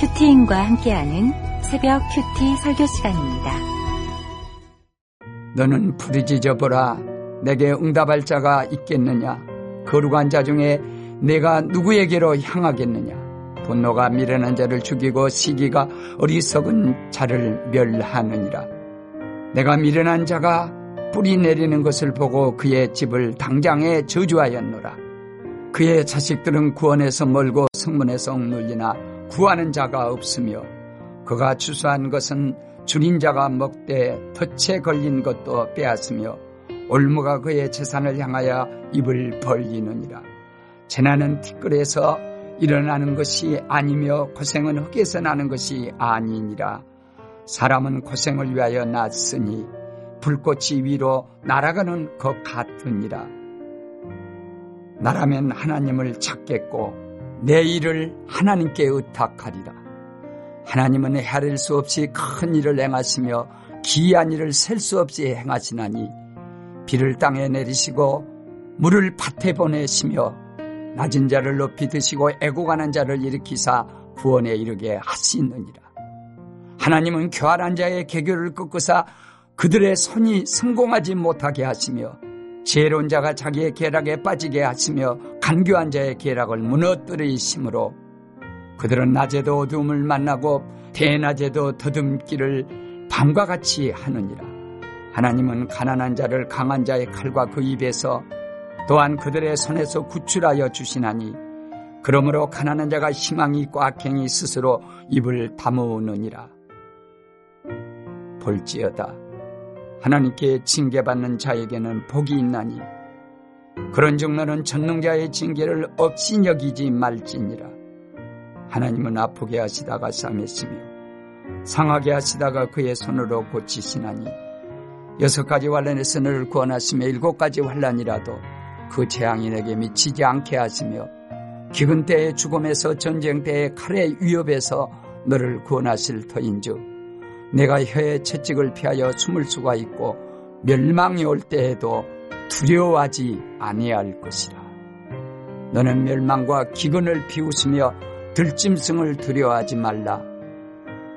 큐티인과 함께하는 새벽 큐티 설교 시간입니다. 너는 부르짖어 보라. 내게 응답할 자가 있겠느냐? 거룩한 자 중에 내가 누구에게로 향하겠느냐? 분노가 미련한 자를 죽이고 시기가 어리석은 자를 멸하느니라. 내가 미련한 자가 뿌리 내리는 것을 보고 그의 집을 당장에 저주하였노라. 그의 자식들은 구원에서 멀고 성문에서 억눌리나 구하는 자가 없으며 그가 추수한 것은 줄인 자가 먹되 덫에 걸린 것도 빼앗으며 올무가 그의 재산을 향하여 입을 벌리느니라. 재난은 티끌에서 일어나는 것이 아니며 고생은 흙에서 나는 것이 아니니라. 사람은 고생을 위하여 났으니 불꽃이 위로 날아가는 것 같으니라. 나라면 하나님을 찾겠고 내 일을 하나님께 의탁하리라. 하나님은 헤아릴 수 없이 큰 일을 행하시며 기이한 일을 셀 수 없이 행하시나니 비를 땅에 내리시고 물을 밭에 보내시며 낮은 자를 높이 드시고 애고가는 자를 일으키사 구원에 이르게 하시느니라. 하나님은 교활한 자의 개교를 꺾으사 그들의 손이 성공하지 못하게 하시며 지혜로운 자가 자기의 계략에 빠지게 하시며 간교한 자의 계략을 무너뜨리심으로 그들은 낮에도 어두움을 만나고 대낮에도 더듬기를 밤과 같이 하느니라. 하나님은 가난한 자를 강한 자의 칼과 그 입에서 또한 그들의 손에서 구출하여 주시나니 그러므로 가난한 자가 희망이 있고 악행이 스스로 입을 다무느니라. 볼지어다. 하나님께 징계받는 자에게는 복이 있나니 그런즉 너는 전능자의 징계를 없이 여기지 말지니라. 하나님은 아프게 하시다가 싸매시며 상하게 하시다가 그의 손으로 고치시나니 여섯 가지 환란에서 너를 구원하시며 일곱 가지 환란이라도 그 재앙인에게 미치지 않게 하시며 기근 때의 죽음에서 전쟁 때의 칼의 위협에서 너를 구원하실 터인즉 내가 혀의 채찍을 피하여 숨을 수가 있고 멸망이 올 때에도 두려워하지 아니할 것이라. 너는 멸망과 기근을 비웃으며 들짐승을 두려워하지 말라.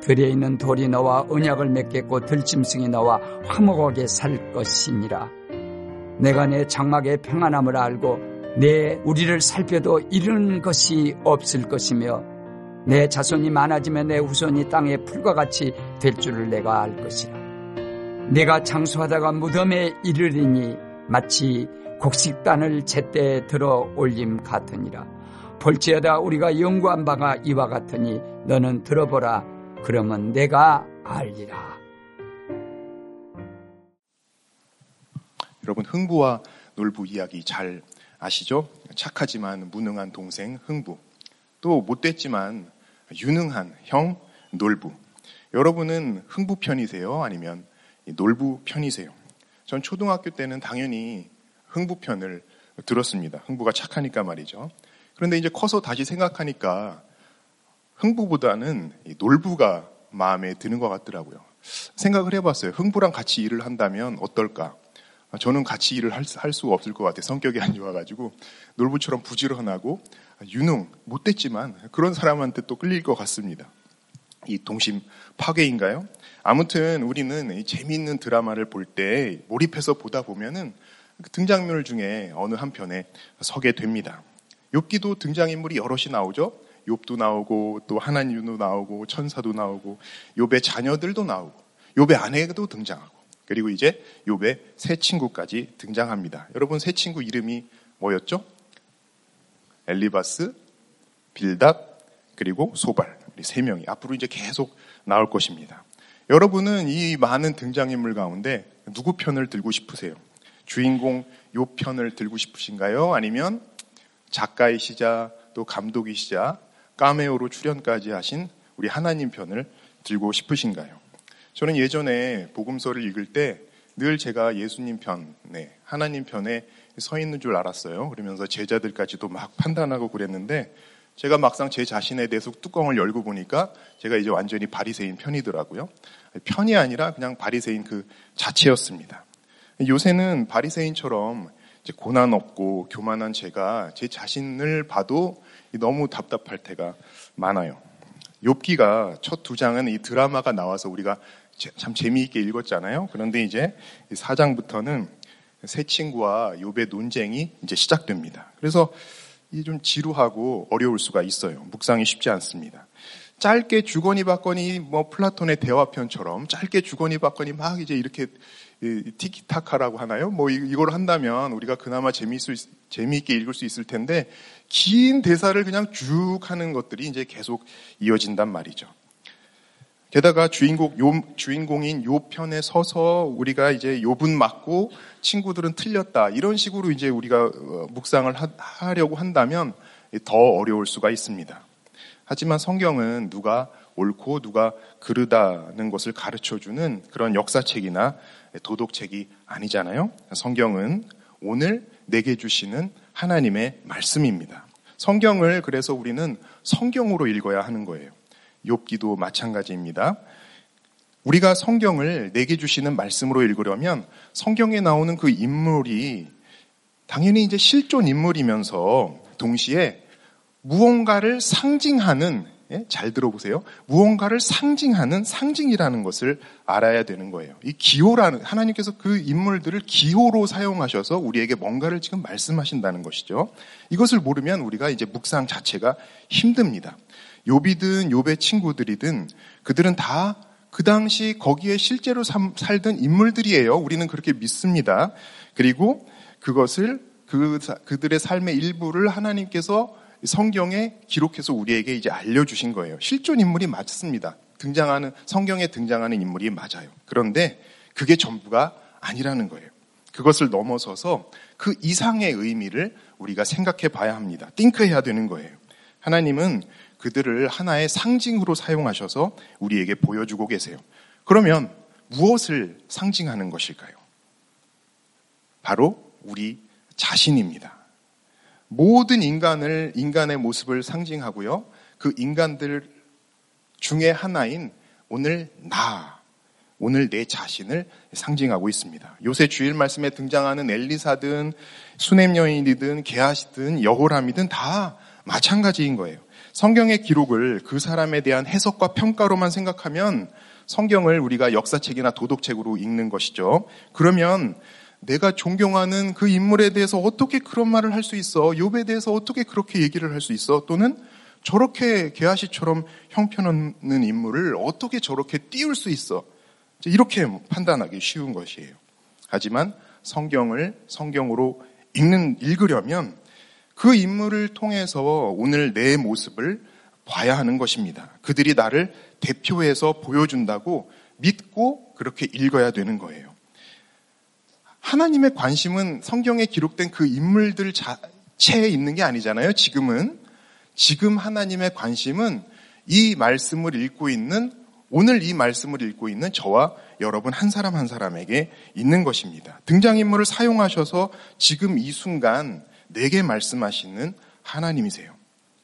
들에 있는 돌이 너와 언약을 맺겠고 들짐승이 너와 화목하게 살 것이니라. 내가 내 장막의 평안함을 알고 내 우리를 살펴도 이른 것이 없을 것이며 내 자손이 많아지면 내 후손이 땅에 풀과 같이 될 줄을 내가 알 것이라. 내가 장수하다가 무덤에 이르리니 마치 곡식단을 제때에 들어 올림 같으니라. 볼지어다 우리가 연구한 바가 이와 같으니 너는 들어보라. 그러면 내가 알리라. 여러분 흥부와 놀부 이야기 잘 아시죠? 착하지만 무능한 동생 흥부. 또 못됐지만 유능한 형 놀부. 여러분은 흥부 편이세요? 아니면 놀부 편이세요? 전 초등학교 때는 당연히 흥부 편을 들었습니다. 흥부가 착하니까 말이죠. 그런데 이제 커서 다시 생각하니까 흥부보다는 놀부가 마음에 드는 것 같더라고요. 생각을 해봤어요. 흥부랑 같이 일을 한다면 어떨까? 저는 같이 일을 할, 할 수가 없을 것 같아요. 성격이 안 좋아가지고 놀부처럼 부지런하고 유능 못됐지만 그런 사람한테 또 끌릴 것 같습니다. 이 동심 파괴인가요? 아무튼 우리는 재미있는 드라마를 볼 때 몰입해서 보다 보면은 등장인물 중에 어느 한 편에 서게 됩니다. 욥기도 등장인물이 여럿이 나오죠. 욥도 나오고 또 하나님도 나오고 천사도 나오고 욥의 자녀들도 나오고 욥의 아내도 등장하고 그리고 이제 욥의 새 친구까지 등장합니다. 여러분 새 친구 이름이 뭐였죠? 엘리바스, 빌답, 그리고 소발. 우리 세 명이 앞으로 이제 계속 나올 것입니다. 여러분은 이 많은 등장인물 가운데 누구 편을 들고 싶으세요? 주인공 요 편을 들고 싶으신가요? 아니면 작가이시자 또 감독이시자 까메오로 출연까지 하신 우리 하나님 편을 들고 싶으신가요? 저는 예전에 복음서를 읽을 때 늘 제가 예수님 편, 네, 하나님 편에 서 있는 줄 알았어요. 그러면서 제자들까지도 막 판단하고 그랬는데 제가 막상 제 자신에 대해서 뚜껑을 열고 보니까 제가 이제 완전히 바리새인 편이더라고요. 편이 아니라 그냥 바리새인 그 자체였습니다. 요새는 바리새인처럼 고난 없고 교만한 제가 제 자신을 봐도 너무 답답할 때가 많아요. 욥기가 첫 두 장은 이 드라마가 나와서 우리가 참 재미있게 읽었잖아요. 그런데 이제 4장부터는 새 친구와 욥의 논쟁이 이제 시작됩니다. 그래서 이게 좀 지루하고 어려울 수가 있어요. 묵상이 쉽지 않습니다. 짧게 주거니 받거니 뭐 플라톤의 대화편처럼 짧게 주거니 받거니 막 이제 이렇게 티키타카라고 하나요? 뭐 이걸 한다면 우리가 그나마 재미있을, 재미있게 읽을 수 있을 텐데 긴 대사를 그냥 쭉 하는 것들이 이제 계속 이어진단 말이죠. 게다가 주인공 요, 주인공인 요 편에 서서 우리가 이제 요분 맞고 친구들은 틀렸다 이런 식으로 이제 우리가 어, 묵상을 하, 려고 한다면 더 어려울 수가 있습니다. 하지만 성경은 누가 옳고 누가 그르다는 것을 가르쳐 주는 그런 역사책이나 도덕책이 아니잖아요. 성경은 오늘 내게 주시는 하나님의 말씀입니다. 성경을 그래서 우리는 성경으로 읽어야 하는 거예요. 욥기도 마찬가지입니다. 우리가 성경을 내게 주시는 말씀으로 읽으려면 성경에 나오는 그 인물이 당연히 이제 실존 인물이면서 동시에 무언가를 상징하는 예? 잘 들어보세요. 무언가를 상징하는 상징이라는 것을 알아야 되는 거예요. 이 기호라는 하나님께서 그 인물들을 기호로 사용하셔서 우리에게 뭔가를 지금 말씀하신다는 것이죠. 이것을 모르면 우리가 이제 묵상 자체가 힘듭니다. 요비든 요배 친구들이든 그들은 다 그 당시 거기에 실제로 살던 인물들이에요. 우리는 그렇게 믿습니다. 그리고 그것을 그, 그들의 삶의 일부를 하나님께서 성경에 기록해서 우리에게 이제 알려주신 거예요. 실존 인물이 맞습니다. 등장하는, 성경에 등장하는 인물이 맞아요. 그런데 그게 전부가 아니라는 거예요. 그것을 넘어서서 그 이상의 의미를 우리가 생각해 봐야 합니다. 띵크해야 되는 거예요. 하나님은 그들을 하나의 상징으로 사용하셔서 우리에게 보여주고 계세요. 그러면 무엇을 상징하는 것일까요? 바로 우리 자신입니다. 모든 인간을, 인간의 모습을 상징하고요. 그 인간들 중에 하나인 오늘 나, 오늘 내 자신을 상징하고 있습니다. 요새 주일 말씀에 등장하는 엘리사든 수냄 여인이든 게하시든 여호람이든 다 마찬가지인 거예요. 성경의 기록을 그 사람에 대한 해석과 평가로만 생각하면 성경을 우리가 역사책이나 도덕책으로 읽는 것이죠. 그러면 내가 존경하는 그 인물에 대해서 어떻게 그런 말을 할 수 있어? 욥에 대해서 어떻게 그렇게 얘기를 할 수 있어? 또는 저렇게 게하시처럼 형편없는 인물을 어떻게 저렇게 띄울 수 있어? 이렇게 판단하기 쉬운 것이에요. 하지만 성경을 성경으로 읽는 읽으려면 그 인물을 통해서 오늘 내 모습을 봐야 하는 것입니다. 그들이 나를 대표해서 보여준다고 믿고 그렇게 읽어야 되는 거예요. 하나님의 관심은 성경에 기록된 그 인물들 자체에 있는 게 아니잖아요. 지금은 지금 하나님의 관심은 이 말씀을 읽고 있는 오늘 이 말씀을 읽고 있는 저와 여러분 한 사람 한 사람에게 있는 것입니다. 등장인물을 사용하셔서 지금 이 순간 내게 말씀하시는 하나님이세요.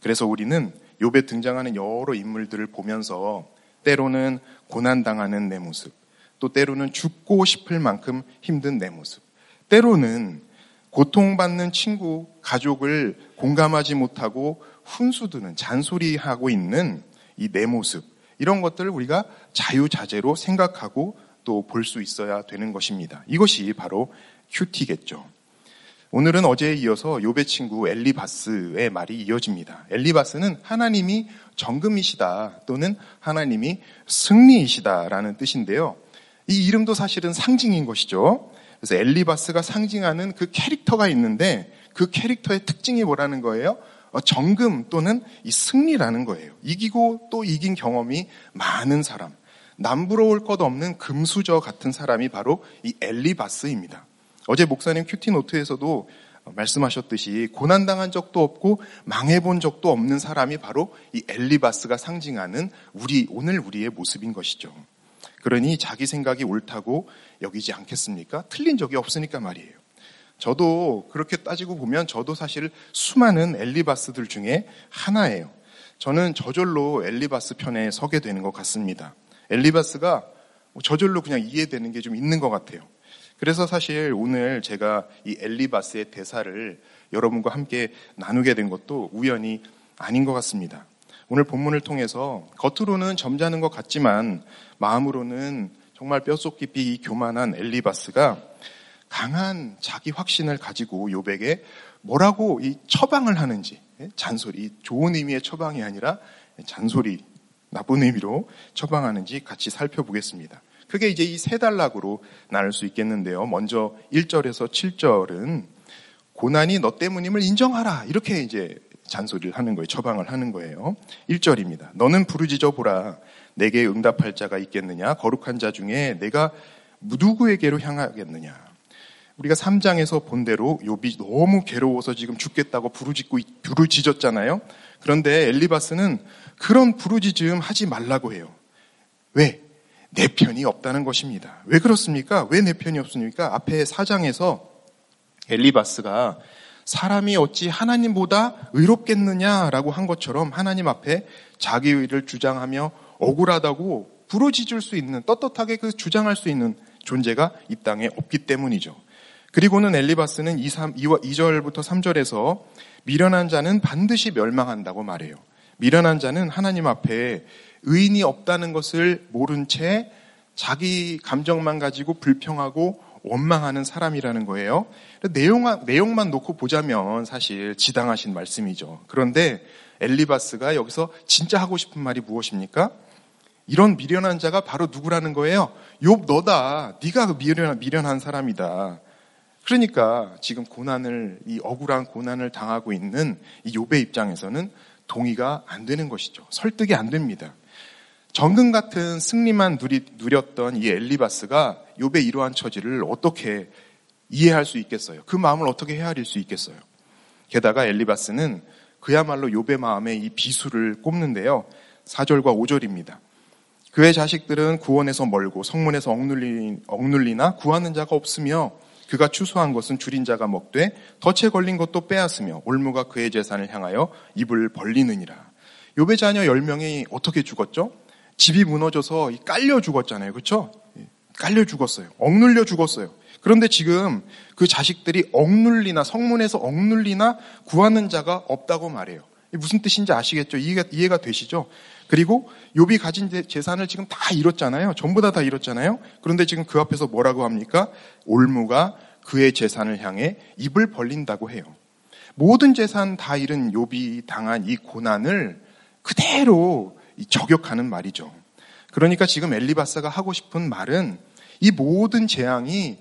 그래서 우리는 욥에 등장하는 여러 인물들을 보면서 때로는 고난당하는 내 모습, 또 때로는 죽고 싶을 만큼 힘든 내 모습, 때로는 고통받는 친구, 가족을 공감하지 못하고 훈수드는 잔소리하고 있는 이 내 모습, 이런 것들을 우리가 자유자재로 생각하고 또 볼 수 있어야 되는 것입니다. 이것이 바로 큐티겠죠. 오늘은 어제에 이어서 요배 친구 엘리바스의 말이 이어집니다. 엘리바스는 하나님이 정금이시다 또는 하나님이 승리이시다라는 뜻인데요. 이 이름도 사실은 상징인 것이죠. 그래서 엘리바스가 상징하는 그 캐릭터가 있는데 그 캐릭터의 특징이 뭐라는 거예요? 어, 정금 또는 이 승리라는 거예요. 이기고 또 이긴 경험이 많은 사람. 남부러울 것 없는 금수저 같은 사람이 바로 이 엘리바스입니다. 어제 목사님 큐티 노트에서도 말씀하셨듯이 고난당한 적도 없고 망해본 적도 없는 사람이 바로 이 엘리바스가 상징하는 우리, 오늘 우리의 모습인 것이죠. 그러니 자기 생각이 옳다고 여기지 않겠습니까? 틀린 적이 없으니까 말이에요. 저도 그렇게 따지고 보면 저도 사실 수많은 엘리바스들 중에 하나예요. 저는 저절로 엘리바스 편에 서게 되는 것 같습니다. 엘리바스가 저절로 그냥 이해되는 게 좀 있는 것 같아요. 그래서 사실 오늘 제가 이 엘리바스의 대사를 여러분과 함께 나누게 된 것도 우연이 아닌 것 같습니다. 오늘 본문을 통해서 겉으로는 점잖은 것 같지만 마음으로는 정말 뼛속 깊이 이 교만한 엘리바스가 강한 자기 확신을 가지고 요백에 뭐라고 이 처방을 하는지 예? 잔소리 좋은 의미의 처방이 아니라 잔소리 나쁜 의미로 처방하는지 같이 살펴보겠습니다. 그게 이제 이 세 단락으로 나눌 수 있겠는데요. 먼저 1절에서 7절은 고난이 너 때문임을 인정하라. 이렇게 이제 잔소리를 하는 거예요. 처방을 하는 거예요. 1절입니다. 너는 부르짖어 보라. 내게 응답할 자가 있겠느냐? 거룩한 자 중에 내가 누구에게로 향하겠느냐? 우리가 3장에서 본 대로 욥이 너무 괴로워서 지금 죽겠다고 부르짖고 부르짖었잖아요. 그런데 엘리바스는 그런 부르짖음 하지 말라고 해요. 왜? 내 편이 없다는 것입니다. 왜 그렇습니까? 왜 내 편이 없습니까? 앞에 4장에서 엘리바스가 사람이 어찌 하나님보다 의롭겠느냐라고 한 것처럼 하나님 앞에 자기 의를 주장하며 억울하다고 부르짖을 수 있는 떳떳하게 그 주장할 수 있는 존재가 이 땅에 없기 때문이죠. 그리고는 엘리바스는 2, 3, 2절부터 3절에서 미련한 자는 반드시 멸망한다고 말해요. 미련한 자는 하나님 앞에 의인이 없다는 것을 모른 채 자기 감정만 가지고 불평하고 원망하는 사람이라는 거예요. 내용, 내용만 놓고 보자면 사실 지당하신 말씀이죠. 그런데 엘리바스가 여기서 진짜 하고 싶은 말이 무엇입니까? 이런 미련한 자가 바로 누구라는 거예요? 욥 너다. 네가 그 미련, 미련한 사람이다. 그러니까 지금 고난을 이 억울한 고난을 당하고 있는 이 욥의 입장에서는 동의가 안 되는 것이죠. 설득이 안 됩니다. 정금 같은 승리만 누리, 누렸던 이 엘리바스가 욥의 이러한 처지를 어떻게 이해할 수 있겠어요? 그 마음을 어떻게 헤아릴 수 있겠어요? 게다가 엘리바스는 그야말로 욥의 마음에 이 비수를 꼽는데요. 4절과 5절입니다. 그의 자식들은 구원에서 멀고 성문에서 억눌리, 억눌리나 구하는 자가 없으며 그가 추수한 것은 줄인 자가 먹되 덫에 걸린 것도 빼앗으며 올무가 그의 재산을 향하여 입을 벌리느니라. 요배 자녀 10명이 어떻게 죽었죠? 집이 무너져서 깔려 죽었잖아요. 그렇죠? 깔려 죽었어요. 억눌려 죽었어요. 그런데 지금 그 자식들이 억눌리나 성문에서 억눌리나 구하는 자가 없다고 말해요. 무슨 뜻인지 아시겠죠? 이해가, 이해가 되시죠? 그리고 욥이 가진 재산을 지금 다 잃었잖아요. 전부 다다 잃었잖아요. 그런데 지금 그 앞에서 뭐라고 합니까? 올무가 그의 재산을 향해 입을 벌린다고 해요. 모든 재산 다 잃은 욥이 당한 이 고난을 그대로 저격하는 말이죠. 그러니까 지금 엘리바스가 하고 싶은 말은 이 모든 재앙이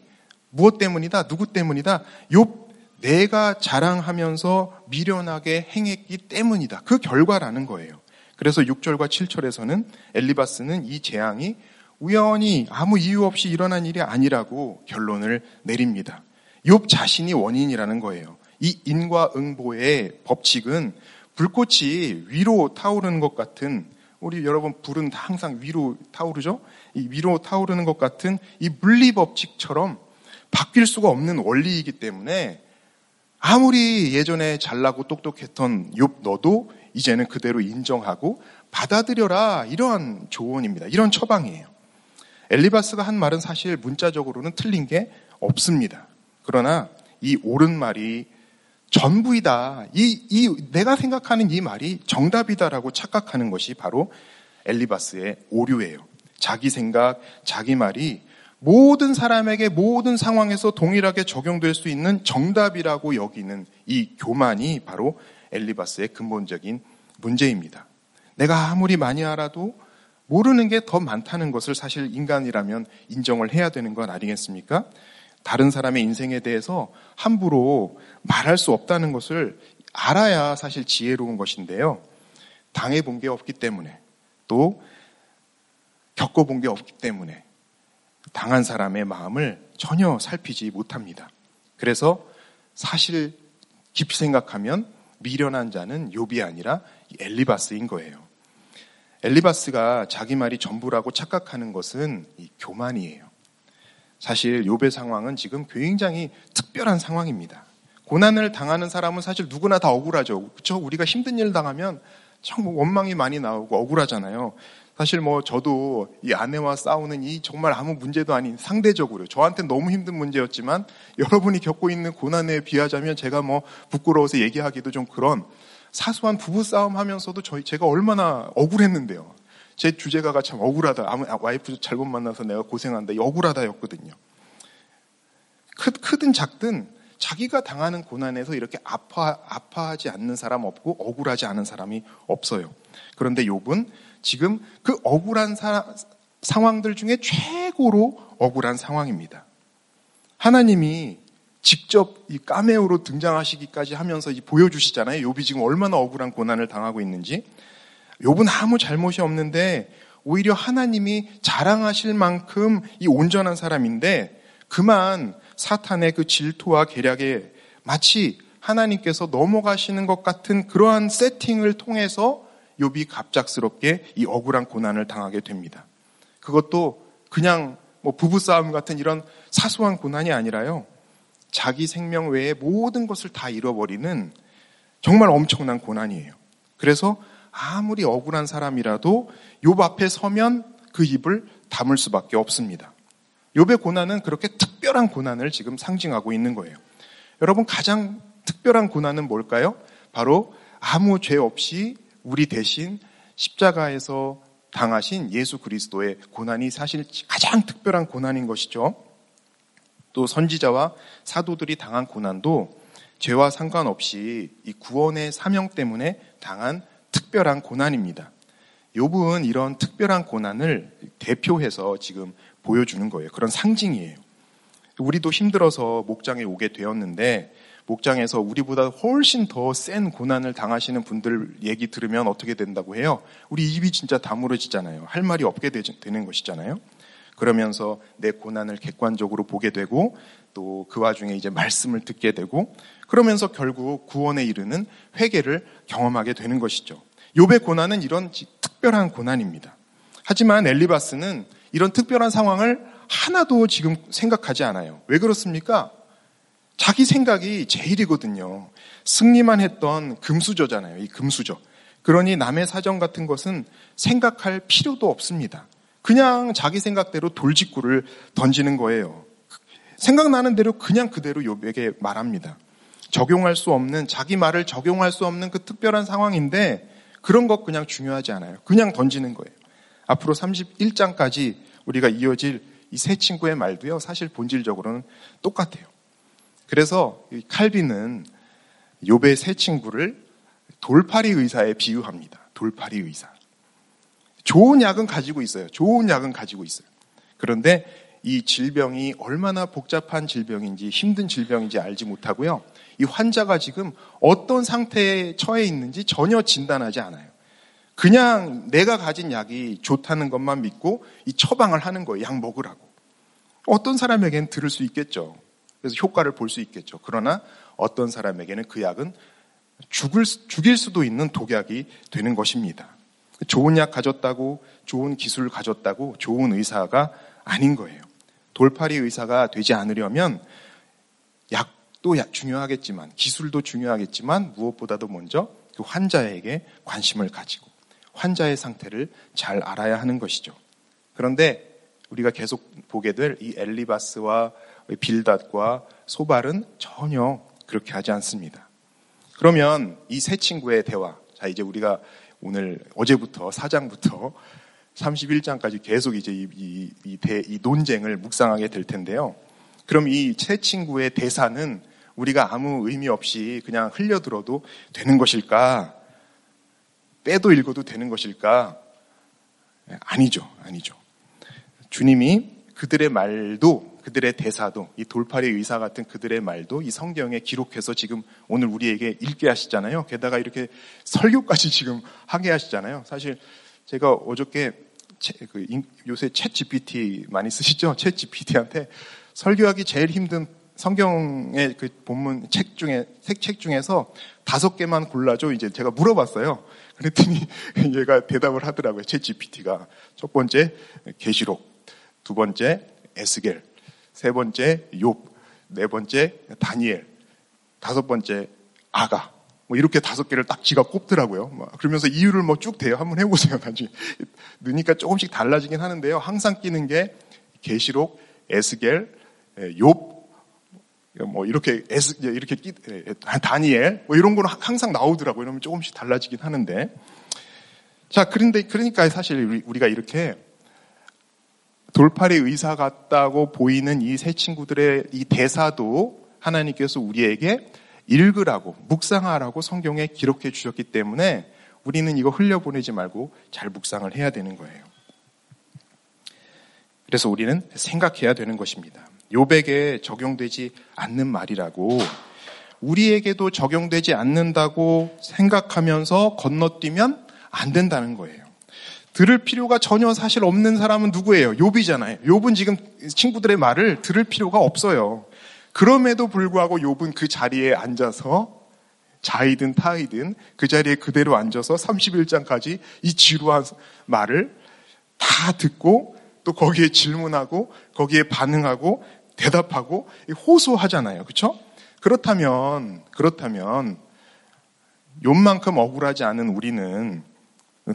무엇 때문이다? 누구 때문이다? 욥 내가 자랑하면서 미련하게 행했기 때문이다. 그 결과라는 거예요. 그래서 6절과 7절에서는 엘리바스는 이 재앙이 우연히 아무 이유 없이 일어난 일이 아니라고 결론을 내립니다. 욥 자신이 원인이라는 거예요. 이 인과응보의 법칙은 불꽃이 위로 타오르는 것 같은 우리 여러분 불은 항상 위로 타오르죠? 이 위로 타오르는 것 같은 이 물리 법칙처럼 바뀔 수가 없는 원리이기 때문에 아무리 예전에 잘나고 똑똑했던 욥 너도 이제는 그대로 인정하고 받아들여라 이러한 조언입니다. 이런 처방이에요. 엘리바스가 한 말은 사실 문자적으로는 틀린 게 없습니다. 그러나 이 옳은 말이 전부이다. 이, 이, 내가 생각하는 이 말이 정답이다라고 착각하는 것이 바로 엘리바스의 오류예요. 자기 생각, 자기 말이 모든 사람에게 모든 상황에서 동일하게 적용될 수 있는 정답이라고 여기는 이 교만이 바로 엘리바스의 근본적인 문제입니다. 내가 아무리 많이 알아도 모르는 게 더 많다는 것을 사실 인간이라면 인정을 해야 되는 건 아니겠습니까? 다른 사람의 인생에 대해서 함부로 말할 수 없다는 것을 알아야 사실 지혜로운 것인데요. 당해본 게 없기 때문에 또 겪어본 게 없기 때문에 당한 사람의 마음을 전혀 살피지 못합니다. 그래서 사실 깊이 생각하면 미련한 자는 욥이 아니라 엘리바스인 거예요. 엘리바스가 자기 말이 전부라고 착각하는 것은 교만이에요. 사실 욥의 상황은 지금 굉장히 특별한 상황입니다. 고난을 당하는 사람은 사실 누구나 다 억울하죠. 그렇죠? 우리가 힘든 일 당하면 참 원망이 많이 나오고 억울하잖아요. 사실 뭐 저도 이 아내와 싸우는 이 정말 아무 문제도 아닌 상대적으로 저한테 너무 힘든 문제였지만 여러분이 겪고 있는 고난에 비하자면 제가 뭐 부끄러워서 얘기하기도 좀 그런 사소한 부부 싸움 하면서도 저희, 제가 얼마나 억울했는데요. 제 주제가가 참 억울하다. 아무, 와이프 잘못 만나서 내가 고생한다. 이 억울하다였거든요. 크, 크든 작든 자기가 당하는 고난에서 이렇게 아파, 아파하지 않는 사람 없고 억울하지 않은 사람이 없어요. 그런데 욥은 지금 그 억울한 사, 상황들 중에 최고로 억울한 상황입니다. 하나님이 직접 이 까메오로 등장하시기까지 하면서 보여주시잖아요. 욥이 지금 얼마나 억울한 고난을 당하고 있는지. 욥은 아무 잘못이 없는데 오히려 하나님이 자랑하실 만큼 이 온전한 사람인데 그만 사탄의 그 질투와 계략에 마치 하나님께서 넘어가시는 것 같은 그러한 세팅을 통해서 욥이 갑작스럽게 이 억울한 고난을 당하게 됩니다. 그것도 그냥 뭐 부부싸움 같은 이런 사소한 고난이 아니라요. 자기 생명 외에 모든 것을 다 잃어버리는 정말 엄청난 고난이에요. 그래서 아무리 억울한 사람이라도 욥 앞에 서면 그 입을 다물 수밖에 없습니다. 욥의 고난은 그렇게 특별한 고난을 지금 상징하고 있는 거예요. 여러분 가장 특별한 고난은 뭘까요? 바로 아무 죄 없이 우리 대신 십자가에서 당하신 예수 그리스도의 고난이 사실 가장 특별한 고난인 것이죠. 또 선지자와 사도들이 당한 고난도 죄와 상관없이 이 구원의 사명 때문에 당한 특별한 고난입니다. 욥은 이런 특별한 고난을 대표해서 지금 보여주는 거예요. 그런 상징이에요. 우리도 힘들어서 목장에 오게 되었는데 목장에서 우리보다 훨씬 더 센 고난을 당하시는 분들 얘기 들으면 어떻게 된다고 해요? 우리 입이 진짜 다물어지잖아요. 할 말이 없게 되는 것이잖아요. 그러면서 내 고난을 객관적으로 보게 되고 또 그 와중에 이제 말씀을 듣게 되고 그러면서 결국 구원에 이르는 회개를 경험하게 되는 것이죠. 욥의 고난은 이런 특별한 고난입니다. 하지만 엘리바스는 이런 특별한 상황을 하나도 지금 생각하지 않아요. 왜 그렇습니까? 자기 생각이 제일이거든요. 승리만 했던 금수저잖아요. 이 금수저. 그러니 남의 사정 같은 것은 생각할 필요도 없습니다. 그냥 자기 생각대로 돌직구를 던지는 거예요. 생각나는 대로 그냥 그대로 요백에 말합니다. 적용할 수 없는 자기 말을 적용할 수 없는 그 특별한 상황인데 그런 것 그냥 중요하지 않아요. 그냥 던지는 거예요. 앞으로 31장까지 우리가 이어질 이 세 친구의 말도요. 사실 본질적으로는 똑같아요. 그래서 칼빈은 요배 세 친구를 돌파리 의사에 비유합니다. 돌파리 의사. 좋은 약은 가지고 있어요. 좋은 약은 가지고 있어요. 그런데 이 질병이 얼마나 복잡한 질병인지 힘든 질병인지 알지 못하고요. 이 환자가 지금 어떤 상태에 처해 있는지 전혀 진단하지 않아요. 그냥 내가 가진 약이 좋다는 것만 믿고 이 처방을 하는 거예요. 약 먹으라고. 어떤 사람에겐 들을 수 있겠죠. 그래서 효과를 볼 수 있겠죠. 그러나 어떤 사람에게는 그 약은 죽을, 죽일 수도 있는 독약이 되는 것입니다. 좋은 약 가졌다고, 좋은 기술 가졌다고, 좋은 의사가 아닌 거예요. 돌파리 의사가 되지 않으려면 약 도 중요하겠지만, 기술도 중요하겠지만, 무엇보다도 먼저 그 환자에게 관심을 가지고, 환자의 상태를 잘 알아야 하는 것이죠. 그런데 우리가 계속 보게 될 이 엘리바스와 빌닷과 소발은 전혀 그렇게 하지 않습니다. 그러면 이 세 친구의 대화, 자, 이제 우리가 오늘 어제부터, 사장부터 31장까지 계속 이제 이, 이, 이, 대, 이 논쟁을 묵상하게 될 텐데요. 그럼 이 세 친구의 대사는 우리가 아무 의미 없이 그냥 흘려들어도 되는 것일까? 빼도 읽어도 되는 것일까? 아니죠, 아니죠. 주님이 그들의 말도 그들의 대사도 이 돌팔이 의사 같은 그들의 말도 이 성경에 기록해서 지금 오늘 우리에게 읽게 하시잖아요. 게다가 이렇게 설교까지 지금 하게 하시잖아요. 사실 제가 어저께 그 요새 챗 GPT 많이 쓰시죠? 챗 GPT한테 설교하기 제일 힘든 성경의 그 본문 책 중에 책 중에서 다섯 개만 골라줘 이제 제가 물어봤어요. 그랬더니 얘가 대답을 하더라고요. 챗 GPT가 첫 번째 계시록, 두 번째 에스겔, 세 번째 욥, 네 번째 다니엘, 다섯 번째 아가. 뭐 이렇게 다섯 개를 딱 지가 꼽더라고요. 그러면서 이유를 뭐 쭉 대요. 한번 해보세요. 나중에 넣으니까 조금씩 달라지긴 하는데요. 항상 끼는 게 계시록, 에스겔, 욥, 뭐 이렇게 에스, 이렇게 끼, 다니엘 뭐 이런 거는 항상 나오더라고요. 이러면 조금씩 달라지긴 하는데. 자, 그런데 그러니까 사실 우리가 이렇게 돌팔이 의사 같다고 보이는 이 세 친구들의 이 대사도 하나님께서 우리에게 읽으라고 묵상하라고 성경에 기록해 주셨기 때문에 우리는 이거 흘려보내지 말고 잘 묵상을 해야 되는 거예요. 그래서 우리는 생각해야 되는 것입니다. 요백에 적용되지 않는 말이라고 우리에게도 적용되지 않는다고 생각하면서 건너뛰면 안 된다는 거예요. 들을 필요가 전혀 사실 없는 사람은 누구예요? 욥이잖아요. 욥은 지금 친구들의 말을 들을 필요가 없어요. 그럼에도 불구하고 욥은 그 자리에 앉아서 자이든 타이든 그 자리에 그대로 앉아서 31장까지 이 지루한 말을 다 듣고 또 거기에 질문하고 거기에 반응하고 대답하고 호소하잖아요. 그렇죠? 그렇다면 그렇다면 욕만큼 억울하지 않은 우리는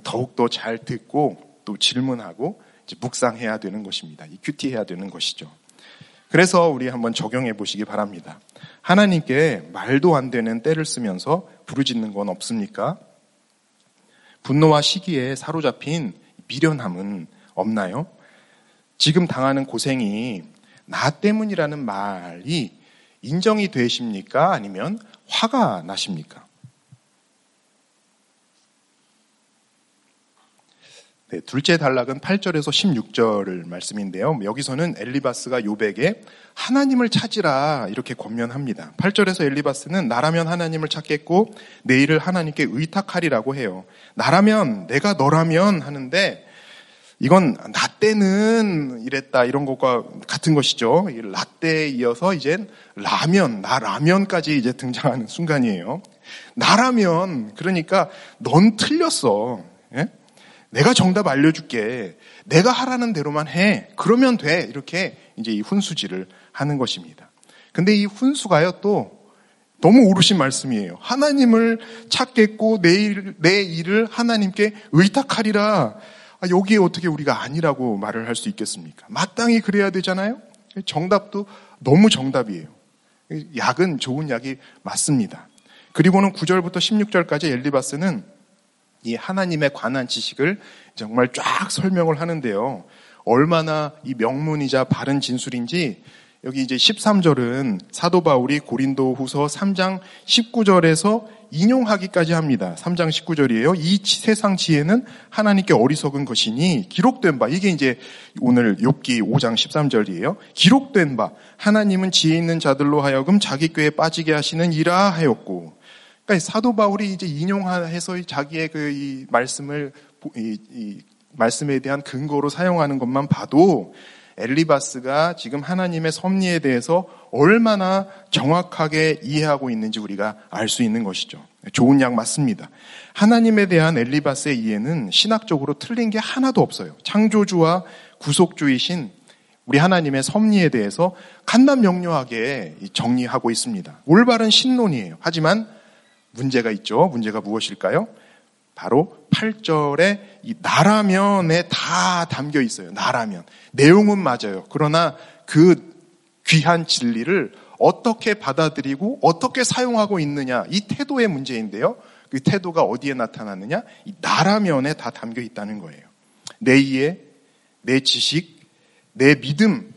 더욱더 잘 듣고 또 질문하고 묵상해야 되는 것입니다. 이 큐티해야 되는 것이죠. 그래서 우리 한번 적용해 보시기 바랍니다. 하나님께 말도 안 되는 때를 쓰면서 부르짖는 건 없습니까? 분노와 시기에 사로잡힌 미련함은 없나요? 지금 당하는 고생이 나 때문이라는 말이 인정이 되십니까? 아니면 화가 나십니까? 네, 둘째 단락은 8절에서 16절을 말씀인데요. 여기서는 엘리바스가 요백에 하나님을 찾으라 이렇게 권면합니다. 8절에서 엘리바스는 나라면 하나님을 찾겠고 내 일을 하나님께 의탁하리라고 해요. 나라면 내가 너라면 하는데 이건 나 때는 이랬다 이런 것과 같은 것이죠. 라떼에 이어서 이제 라면, 나 라면까지 이제 등장하는 순간이에요. 나라면 그러니까 넌 틀렸어. 예? 내가 정답 알려줄게. 내가 하라는 대로만 해. 그러면 돼. 이렇게 이제 이 훈수질을 하는 것입니다. 근데 이 훈수가요 또 너무 오르신 말씀이에요. 하나님을 찾겠고 내, 일, 내 일을 하나님께 의탁하리라. 아, 여기에 어떻게 우리가 아니라고 말을 할 수 있겠습니까? 마땅히 그래야 되잖아요? 정답도 너무 정답이에요. 약은 좋은 약이 맞습니다. 그리고는 9절부터 16절까지 엘리바스는 이 하나님에 관한 지식을 정말 쫙 설명을 하는데요. 얼마나 이 명문이자 바른 진술인지 여기 이제 13절은 사도 바울이 고린도 후서 3장 19절에서 인용하기까지 합니다. 3장 19절이에요. 이 세상 지혜는 하나님께 어리석은 것이니 기록된 바 이게 이제 오늘 욥기 5장 13절이에요. 기록된 바 하나님은 지혜 있는 자들로 하여금 자기 꾀에 빠지게 하시는 이라 하였고 그러니까 사도 바울이 이제 인용해서 자기의 그 이 말씀을 이, 이 말씀에 대한 근거로 사용하는 것만 봐도 엘리바스가 지금 하나님의 섭리에 대해서 얼마나 정확하게 이해하고 있는지 우리가 알 수 있는 것이죠. 좋은 약 맞습니다. 하나님에 대한 엘리바스의 이해는 신학적으로 틀린 게 하나도 없어요. 창조주와 구속주이신 우리 하나님의 섭리에 대해서 간단 명료하게 정리하고 있습니다. 올바른 신론이에요. 하지만 문제가 있죠. 문제가 무엇일까요? 바로 8절에 이 나라면에 다 담겨 있어요. 나라면. 내용은 맞아요. 그러나 그 귀한 진리를 어떻게 받아들이고 어떻게 사용하고 있느냐. 이 태도의 문제인데요. 그 태도가 어디에 나타났느냐? 이 나라면에 다 담겨 있다는 거예요. 내 이해, 내 지식, 내 믿음,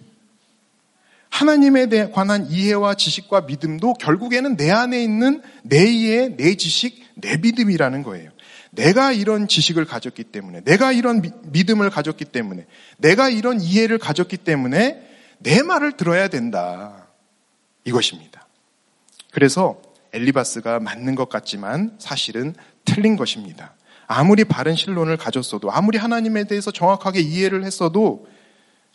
하나님에 관한 이해와 지식과 믿음도 결국에는 내 안에 있는 내 이해, 내 지식, 내 믿음이라는 거예요. 내가 이런 지식을 가졌기 때문에, 내가 이런 믿음을 가졌기 때문에, 내가 이런 이해를 가졌기 때문에 내 말을 들어야 된다. 이것입니다. 그래서 엘리바스가 맞는 것 같지만 사실은 틀린 것입니다. 아무리 바른 신론을 가졌어도, 아무리 하나님에 대해서 정확하게 이해를 했어도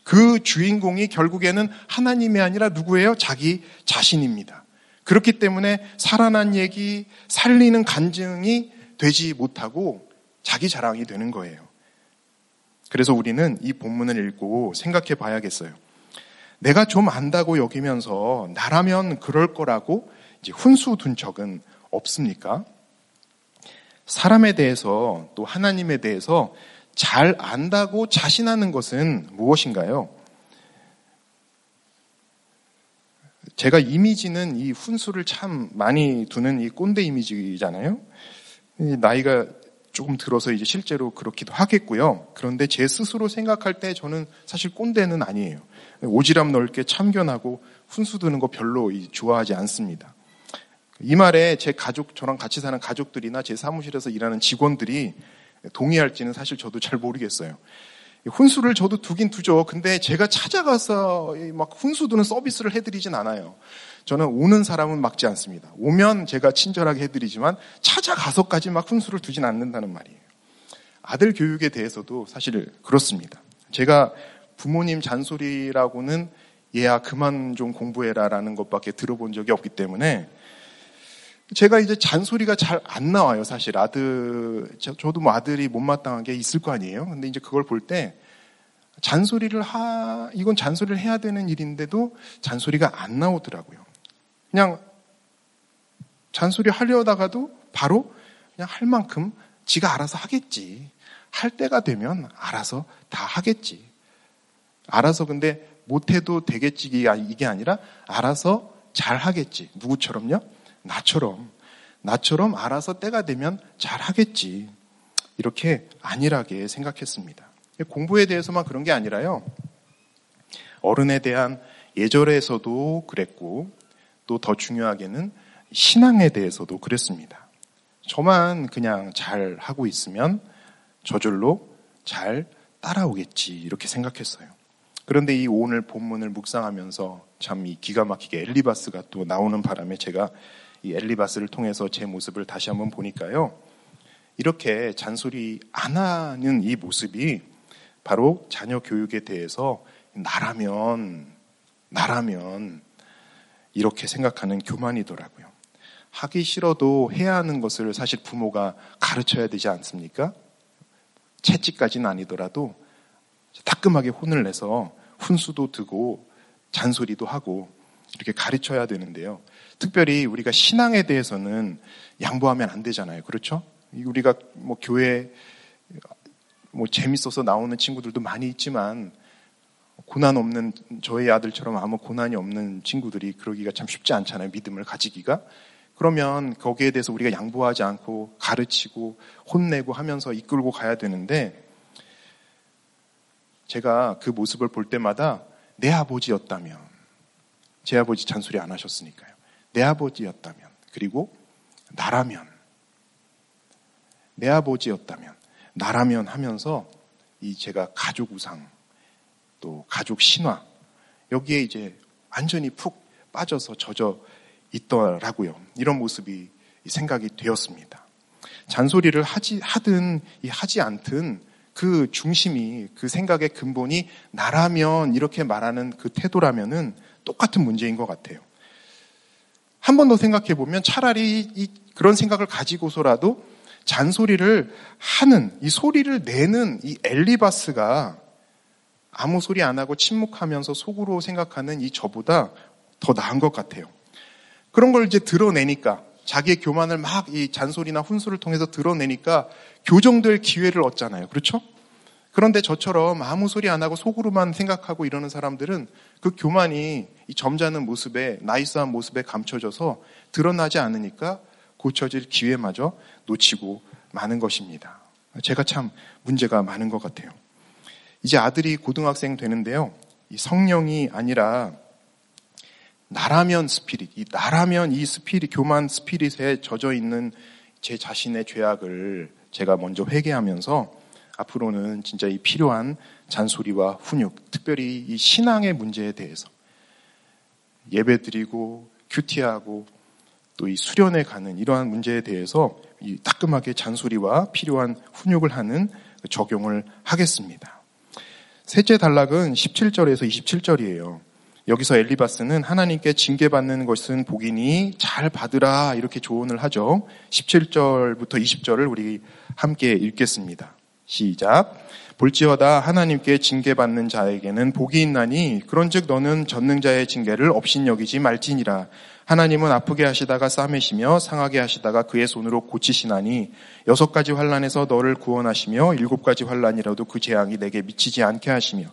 그 주인공이 결국에는 하나님이 아니라 누구예요? 자기 자신입니다. 그렇기 때문에 살아난 얘기, 살리는 간증이 되지 못하고 자기 자랑이 되는 거예요. 그래서 우리는 이 본문을 읽고 생각해 봐야겠어요. 내가 좀 안다고 여기면서 나라면 그럴 거라고 이제 훈수 둔 적은 없습니까? 사람에 대해서 또 하나님에 대해서 잘 안다고 자신하는 것은 무엇인가요? 제가 이미지는 이 훈수를 참 많이 두는 이 꼰대 이미지잖아요. 나이가 조금 들어서 이제 실제로 그렇기도 하겠고요. 그런데 제 스스로 생각할 때 저는 사실 꼰대는 아니에요. 오지랖 넓게 참견하고 훈수 두는 거 별로 좋아하지 않습니다. 이 말에 제 가족, 저랑 같이 사는 가족들이나 제 사무실에서 일하는 직원들이 동의할지는 사실 저도 잘 모르겠어요. 훈수를 저도 두긴 두죠. 근데 제가 찾아가서 막 훈수 두는 서비스를 해드리진 않아요. 저는 오는 사람은 막지 않습니다. 오면 제가 친절하게 해드리지만 찾아가서까지 막 훈수를 두진 않는다는 말이에요. 아들 교육에 대해서도 사실 그렇습니다. 제가 부모님 잔소리라고는 얘야 그만 좀 공부해라라는 것밖에 들어본 적이 없기 때문에 제가 이제 잔소리가 잘 안 나와요, 사실. 아들, 저도 뭐 아들이 못마땅한 게 있을 거 아니에요. 근데 이제 그걸 볼 때 잔소리를 하, 이건 잔소리를 해야 되는 일인데도 잔소리가 안 나오더라고요. 그냥 잔소리 하려다가도 바로 그냥 할 만큼 지가 알아서 하겠지. 할 때가 되면 알아서 다 하겠지. 알아서 근데 못해도 되겠지 이게 아니라 알아서 잘 하겠지. 누구처럼요? 나처럼. 나처럼 알아서 때가 되면 잘 하겠지. 이렇게 안일하게 생각했습니다. 공부에 대해서만 그런 게 아니라요. 어른에 대한 예절에서도 그랬고, 또 더 중요하게는 신앙에 대해서도 그랬습니다. 저만 그냥 잘 하고 있으면 저절로 잘 따라오겠지, 이렇게 생각했어요. 그런데 이 오늘 본문을 묵상하면서 참 이 기가 막히게 엘리바스가 또 나오는 바람에 제가 이 엘리바스를 통해서 제 모습을 다시 한번 보니까요. 이렇게 잔소리 안 하는 이 모습이 바로 자녀 교육에 대해서 나라면, 나라면 이렇게 생각하는 교만이더라고요. 하기 싫어도 해야 하는 것을 사실 부모가 가르쳐야 되지 않습니까? 채찍까지는 아니더라도 따끔하게 혼을 내서 훈수도 두고 잔소리도 하고 이렇게 가르쳐야 되는데요. 특별히 우리가 신앙에 대해서는 양보하면 안 되잖아요. 그렇죠? 우리가 뭐 교회 뭐 재밌어서 나오는 친구들도 많이 있지만 고난 없는 저희 아들처럼 아무 고난이 없는 친구들이 그러기가 참 쉽지 않잖아요. 믿음을 가지기가. 그러면 거기에 대해서 우리가 양보하지 않고 가르치고 혼내고 하면서 이끌고 가야 되는데 제가 그 모습을 볼 때마다 내 아버지였다면 제 아버지 잔소리 안 하셨으니까요. 내 아버지였다면, 그리고 나라면, 내 아버지였다면, 나라면 하면서 이 제가 가족 우상, 또 가족 신화, 여기에 이제 완전히 푹 빠져서 젖어 있더라고요. 이런 모습이 생각이 되었습니다. 잔소리를 하지, 하든, 하지 않든 그 중심이, 그 생각의 근본이 나라면 이렇게 말하는 그 태도라면은 똑같은 문제인 것 같아요. 한 번 더 생각해 보면 차라리 이, 그런 생각을 가지고서라도 잔소리를 하는 이 소리를 내는 이 엘리바스가 아무 소리 안 하고 침묵하면서 속으로 생각하는 이 저보다 더 나은 것 같아요. 그런 걸 이제 드러내니까 자기의 교만을 막 이 잔소리나 훈수를 통해서 드러내니까 교정될 기회를 얻잖아요. 그렇죠? 그런데 저처럼 아무 소리 안 하고 속으로만 생각하고 이러는 사람들은 그 교만이 이 점잖은 모습에, nice한 모습에 감춰져서 드러나지 않으니까 고쳐질 기회마저 놓치고 마는 것입니다. 제가 참 문제가 많은 것 같아요. 이제 아들이 고등학생 되는데요. 이 성령이 아니라 나라면 spirit, 이 나라면 이 spirit, 교만 spirit에 젖어 있는 제 자신의 죄악을 제가 먼저 회개하면서 앞으로는 진짜 이 필요한 잔소리와 훈육, 특별히 이 신앙의 문제에 대해서 예배 드리고 큐티하고 또 이 수련에 가는 이러한 문제에 대해서 이 따끔하게 잔소리와 필요한 훈육을 하는 적용을 하겠습니다. 셋째 단락은 17절에서 27절이에요. 여기서 엘리바스는 하나님께 징계받는 것은 복이니 잘 받으라 이렇게 조언을 하죠. 17절부터 20절을 우리 함께 읽겠습니다. 시작. 볼지어다 하나님께 징계받는 자에게는 복이 있나니 그런즉 너는 전능자의 징계를 업신여기지 말지니라. 하나님은 아프게 하시다가 싸매시며 상하게 하시다가 그의 손으로 고치시나니 여섯 가지 환란에서 너를 구원하시며 일곱 가지 환란이라도 그 재앙이 내게 미치지 않게 하시며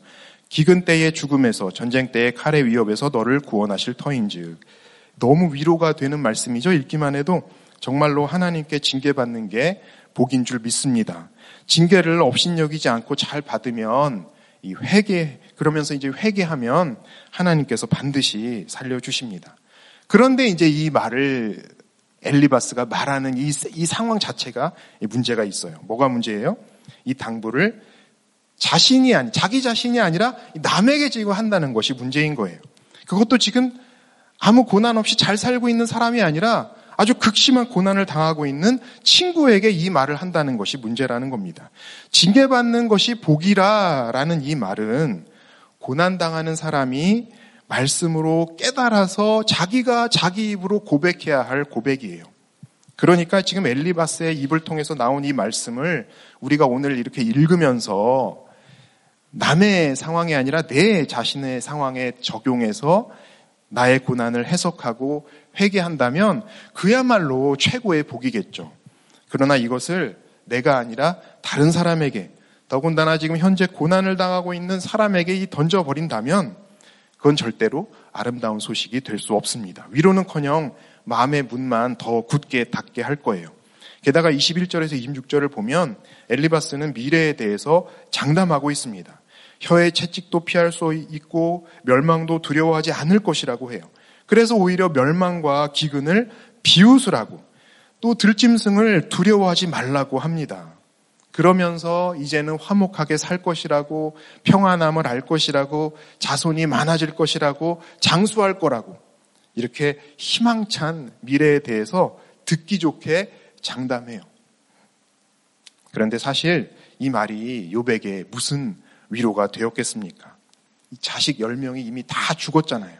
기근 때의 죽음에서 전쟁 때의 칼의 위협에서 너를 구원하실 터인즉 너무 위로가 되는 말씀이죠. 읽기만 해도 정말로 하나님께 징계받는 게 복인 줄 믿습니다. 징계를 업신여기지 않고 잘 받으면 이 회개 그러면서 이제 회개하면 하나님께서 반드시 살려 주십니다. 그런데 이제 이 말을 엘리바스가 말하는 이, 이 상황 자체가 문제가 있어요. 뭐가 문제예요? 이 당부를 자신이 아니 자기 자신이 아니라 남에게 지고 한다는 것이 문제인 거예요. 그것도 지금 아무 고난 없이 잘 살고 있는 사람이 아니라 아주 극심한 고난을 당하고 있는 친구에게 이 말을 한다는 것이 문제라는 겁니다. 징계받는 것이 복이라라는 이 말은 고난당하는 사람이 말씀으로 깨달아서 자기가 자기 입으로 고백해야 할 고백이에요. 그러니까 지금 엘리바스의 입을 통해서 나온 이 말씀을 우리가 오늘 이렇게 읽으면서 남의 상황이 아니라 내 자신의 상황에 적용해서 나의 고난을 해석하고 회개한다면 그야말로 최고의 복이겠죠. 그러나 이것을 내가 아니라 다른 사람에게 더군다나 지금 현재 고난을 당하고 있는 사람에게 던져버린다면 그건 절대로 아름다운 소식이 될 수 없습니다. 위로는커녕 마음의 문만 더 굳게 닫게 할 거예요. 게다가 21절에서 26절을 보면 엘리바스는 미래에 대해서 장담하고 있습니다. 혀의 채찍도 피할 수 있고 멸망도 두려워하지 않을 것이라고 해요. 그래서 오히려 멸망과 기근을 비웃으라고 또 들짐승을 두려워하지 말라고 합니다. 그러면서 이제는 화목하게 살 것이라고 평안함을 알 것이라고 자손이 많아질 것이라고 장수할 거라고 이렇게 희망찬 미래에 대해서 듣기 좋게 장담해요. 그런데 사실 이 말이 요백에 무슨 위로가 되었겠습니까? 자식 10명이 이미 다 죽었잖아요.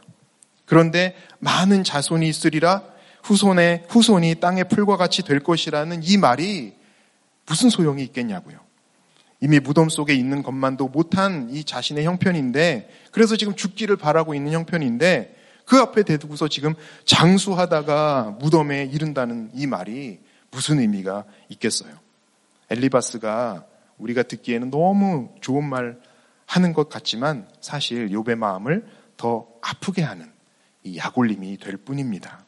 그런데 많은 자손이 있으리라 후손의 후손이 땅의 풀과 같이 될 것이라는 이 말이 무슨 소용이 있겠냐고요. 이미 무덤 속에 있는 것만도 못한 이 자신의 형편인데 그래서 지금 죽기를 바라고 있는 형편인데 그 앞에 대두고서 지금 장수하다가 무덤에 이른다는 이 말이 무슨 의미가 있겠어요. 엘리바스가 우리가 듣기에는 너무 좋은 말 하는 것 같지만 사실 욥의 마음을 더 아프게 하는 이 약올림이 될 뿐입니다.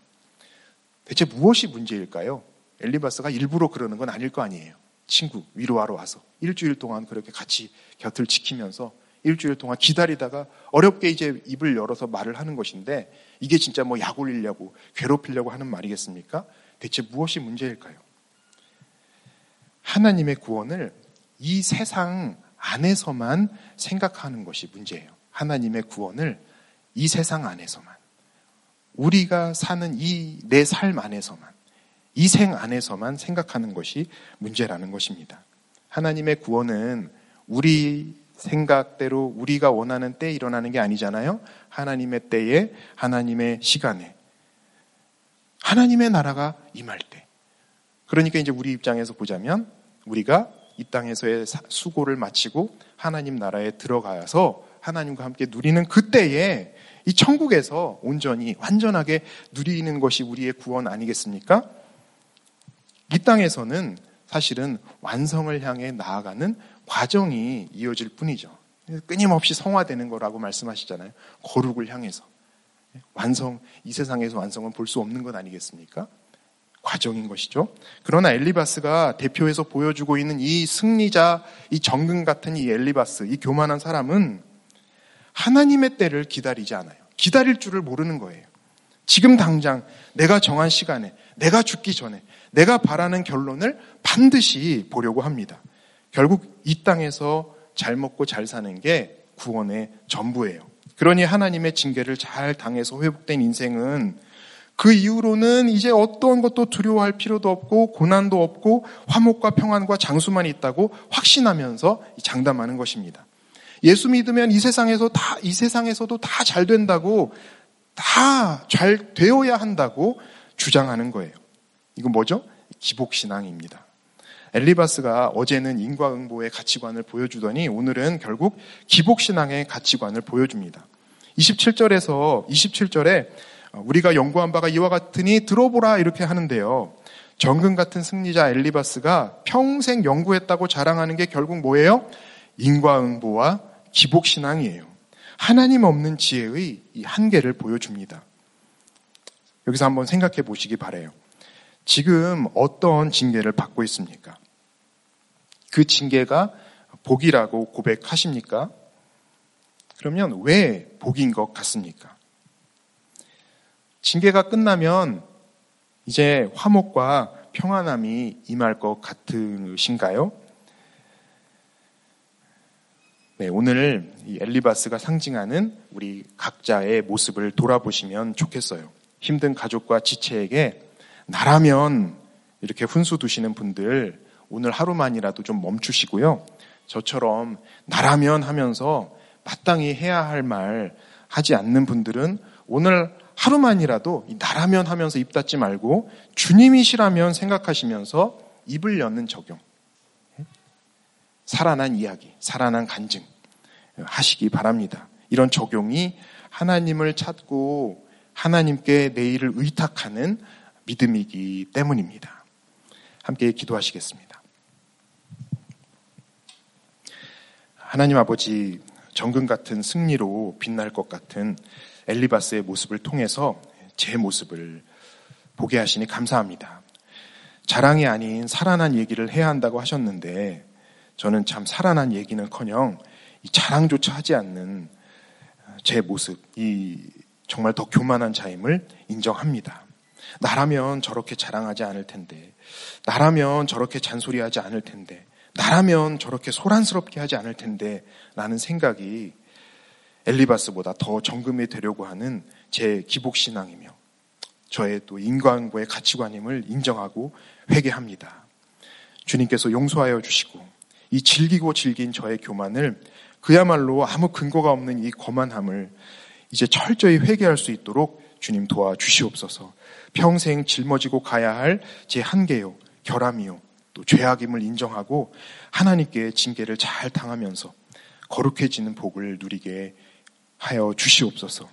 대체 무엇이 문제일까요? 엘리바스가 일부러 그러는 건 아닐 거 아니에요. 친구 위로하러 와서 일주일 동안 그렇게 같이 곁을 지키면서 일주일 동안 기다리다가 어렵게 이제 입을 열어서 말을 하는 것인데 이게 진짜 뭐 약 올리려고 괴롭히려고 하는 말이겠습니까? 대체 무엇이 문제일까요? 하나님의 구원을 이 세상 안에서만 생각하는 것이 문제예요. 하나님의 구원을 이 세상 안에서만. 우리가 사는 이 내 삶 안에서만. 이 생 안에서만 생각하는 것이 문제라는 것입니다. 하나님의 구원은 우리 생각대로 우리가 원하는 때에 일어나는 게 아니잖아요. 하나님의 때에, 하나님의 시간에. 하나님의 나라가 임할 때. 그러니까 이제 우리 입장에서 보자면 우리가 이 땅에서의 수고를 마치고 하나님 나라에 들어가서 하나님과 함께 누리는 그때에 이 천국에서 온전히 완전하게 누리는 것이 우리의 구원 아니겠습니까? 이 땅에서는 사실은 완성을 향해 나아가는 과정이 이어질 뿐이죠. 끊임없이 성화되는 거라고 말씀하시잖아요. 거룩을 향해서. 완성, 이 세상에서 완성은 볼 수 없는 것 아니겠습니까? 과정인 것이죠. 그러나 엘리바스가 대표해서 보여주고 있는 이 승리자, 이 정금 같은 이 엘리바스, 이 교만한 사람은 하나님의 때를 기다리지 않아요. 기다릴 줄을 모르는 거예요. 지금 당장 내가 정한 시간에, 내가 죽기 전에, 내가 바라는 결론을 반드시 보려고 합니다. 결국 이 땅에서 잘 먹고 잘 사는 게 구원의 전부예요. 그러니 하나님의 징계를 잘 당해서 회복된 인생은 그 이후로는 이제 어떤 것도 두려워할 필요도 없고 고난도 없고 화목과 평안과 장수만 있다고 확신하면서 장담하는 것입니다. 예수 믿으면 이 세상에서 다, 이 세상에서도 다 잘 된다고 다 잘 되어야 한다고 주장하는 거예요. 이건 뭐죠? 기복신앙입니다. 엘리바스가 어제는 인과응보의 가치관을 보여주더니 오늘은 결국 기복신앙의 가치관을 보여줍니다. 27절에서 27절에 어, 우리가 연구한 바가 이와 같으니 들어보라 이렇게 하는데요. 정금 같은 승리자 엘리바스가 평생 연구했다고 자랑하는 게 결국 뭐예요? 인과응보와 기복신앙이에요. 하나님 없는 지혜의 이 한계를 보여줍니다. 여기서 한번 생각해 보시기 바래요. 지금 어떤 징계를 받고 있습니까? 그 징계가 복이라고 고백하십니까? 그러면 왜 복인 것 같습니까? 징계가 끝나면 이제 화목과 평안함이 임할 것 같으신가요? 네, 오늘 이 엘리바스가 상징하는 우리 각자의 모습을 돌아보시면 좋겠어요. 힘든 가족과 지체에게 나라면 이렇게 훈수 두시는 분들 오늘 하루만이라도 좀 멈추시고요. 저처럼 나라면 하면서 마땅히 해야 할 말 하지 않는 분들은 오늘 하루만이라도 나라면 하면서 입 닫지 말고 주님이시라면 생각하시면서 입을 여는 적용. 살아난 이야기, 살아난 간증 하시기 바랍니다. 이런 적용이 하나님을 찾고 하나님께 내 일을 의탁하는 믿음이기 때문입니다. 함께 기도하시겠습니다. 하나님 아버지 정금 같은 승리로 빛날 것 같은 엘리바스의 모습을 통해서 제 모습을 보게 하시니 감사합니다. 자랑이 아닌 살아난 얘기를 해야 한다고 하셨는데 저는 참 살아난 얘기는커녕 자랑조차 하지 않는 제 모습, 이 정말 더 교만한 자임을 인정합니다. 나라면 저렇게 자랑하지 않을 텐데, 나라면 저렇게 잔소리하지 않을 텐데, 나라면 저렇게 소란스럽게 하지 않을 텐데, 라는 생각이 엘리바스보다 더 정금이 되려고 하는 제 기복신앙이며, 저의 또 인간과의 가치관임을 인정하고 회개합니다. 주님께서 용서하여 주시고, 이 질기고 질긴 저의 교만을 그야말로 아무 근거가 없는 이 거만함을 이제 철저히 회개할 수 있도록 주님 도와 주시옵소서. 평생 짊어지고 가야 할 제 한계요, 결함이요, 또 죄악임을 인정하고 하나님께 징계를 잘 당하면서 거룩해지는 복을 누리게 하여 주시옵소서.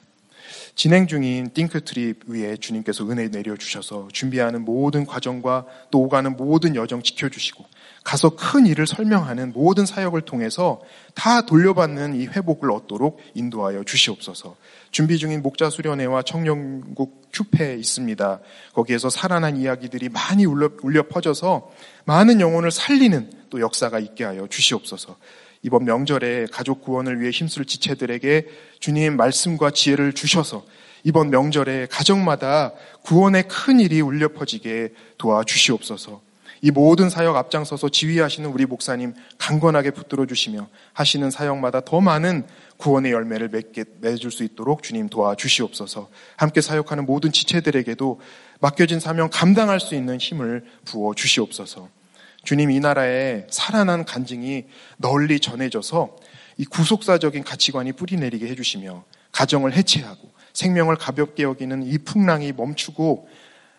진행 중인 띵크트립 위에 주님께서 은혜 내려주셔서 준비하는 모든 과정과 또 오가는 모든 여정 지켜주시고 가서 큰 일을 설명하는 모든 사역을 통해서 다 돌려받는 이 회복을 얻도록 인도하여 주시옵소서. 준비 중인 목자 수련회와 청년국 큐페 있습니다. 거기에서 살아난 이야기들이 많이 울려, 울려 퍼져서 많은 영혼을 살리는 또 역사가 있게 하여 주시옵소서. 이번 명절에 가족 구원을 위해 힘쓸 지체들에게 주님 말씀과 지혜를 주셔서 이번 명절에 가정마다 구원의 큰 일이 울려 퍼지게 도와 주시옵소서. 이 모든 사역 앞장서서 지휘하시는 우리 목사님 강건하게 붙들어 주시며 하시는 사역마다 더 많은 구원의 열매를 맺게 맺을 수 있도록 주님 도와 주시옵소서. 함께 사역하는 모든 지체들에게도 맡겨진 사명 감당할 수 있는 힘을 부어 주시옵소서. 주님 이 나라에 살아난 간증이 널리 전해져서 이 구속사적인 가치관이 뿌리내리게 해주시며 가정을 해체하고 생명을 가볍게 여기는 이 풍랑이 멈추고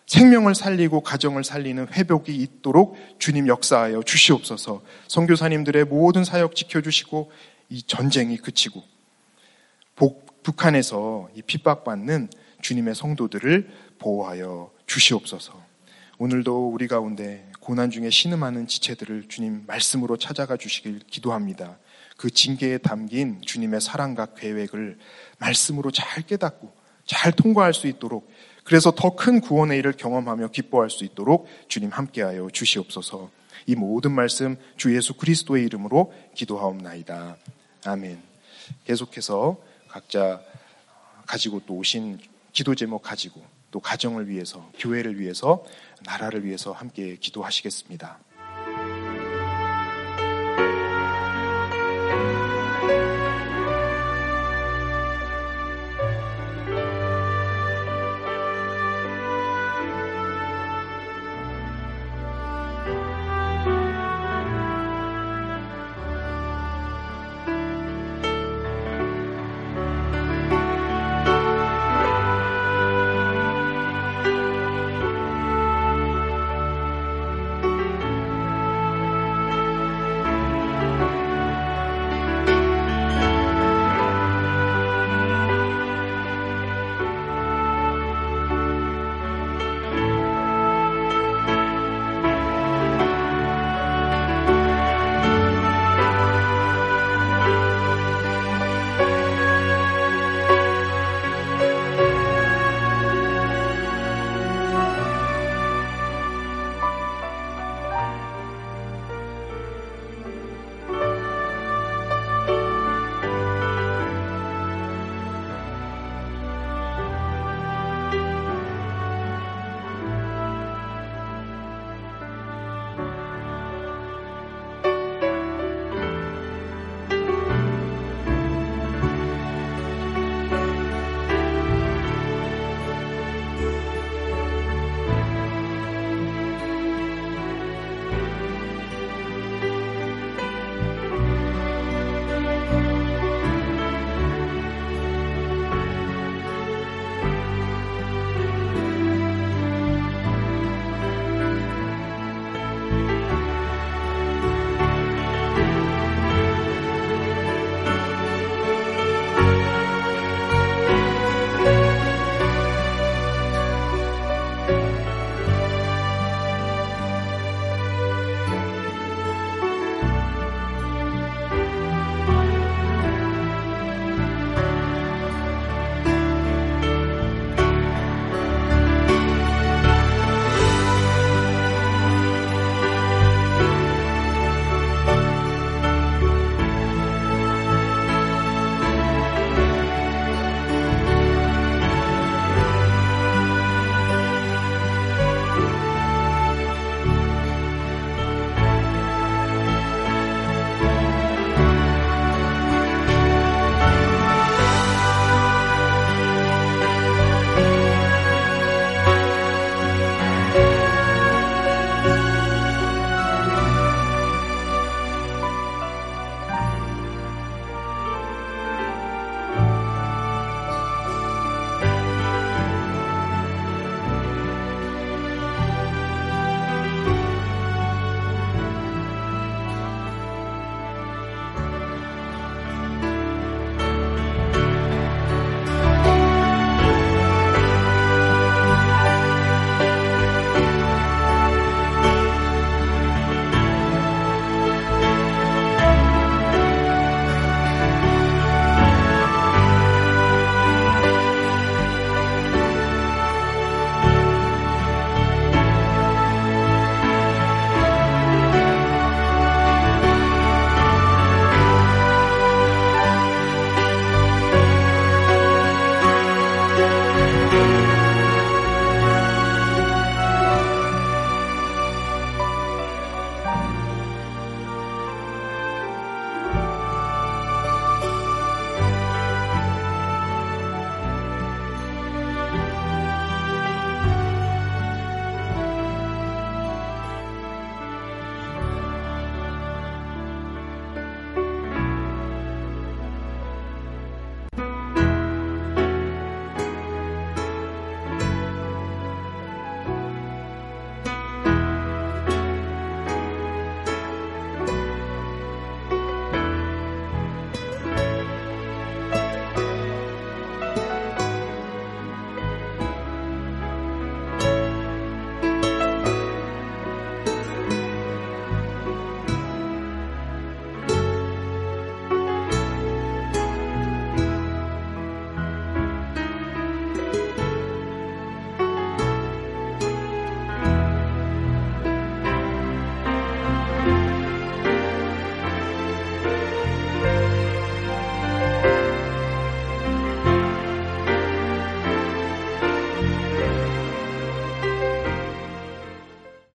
생명을 살리고 가정을 살리는 회복이 있도록 주님 역사하여 주시옵소서. 선교사님들의 모든 사역 지켜주시고 이 전쟁이 그치고 복, 북한에서 이 핍박받는 주님의 성도들을 보호하여 주시옵소서. 오늘도 우리 가운데 고난 중에 신음하는 지체들을 주님 말씀으로 찾아가 주시길 기도합니다. 그 징계에 담긴 주님의 사랑과 계획을 말씀으로 잘 깨닫고 잘 통과할 수 있도록 그래서 더 큰 구원의 일을 경험하며 기뻐할 수 있도록 주님 함께하여 주시옵소서. 이 모든 말씀 주 예수 그리스도의 이름으로 기도하옵나이다. 아멘. 계속해서 각자 가지고 또 오신 기도 제목 가지고 또 가정을 위해서 교회를 위해서 나라를 위해서 함께 기도하시겠습니다.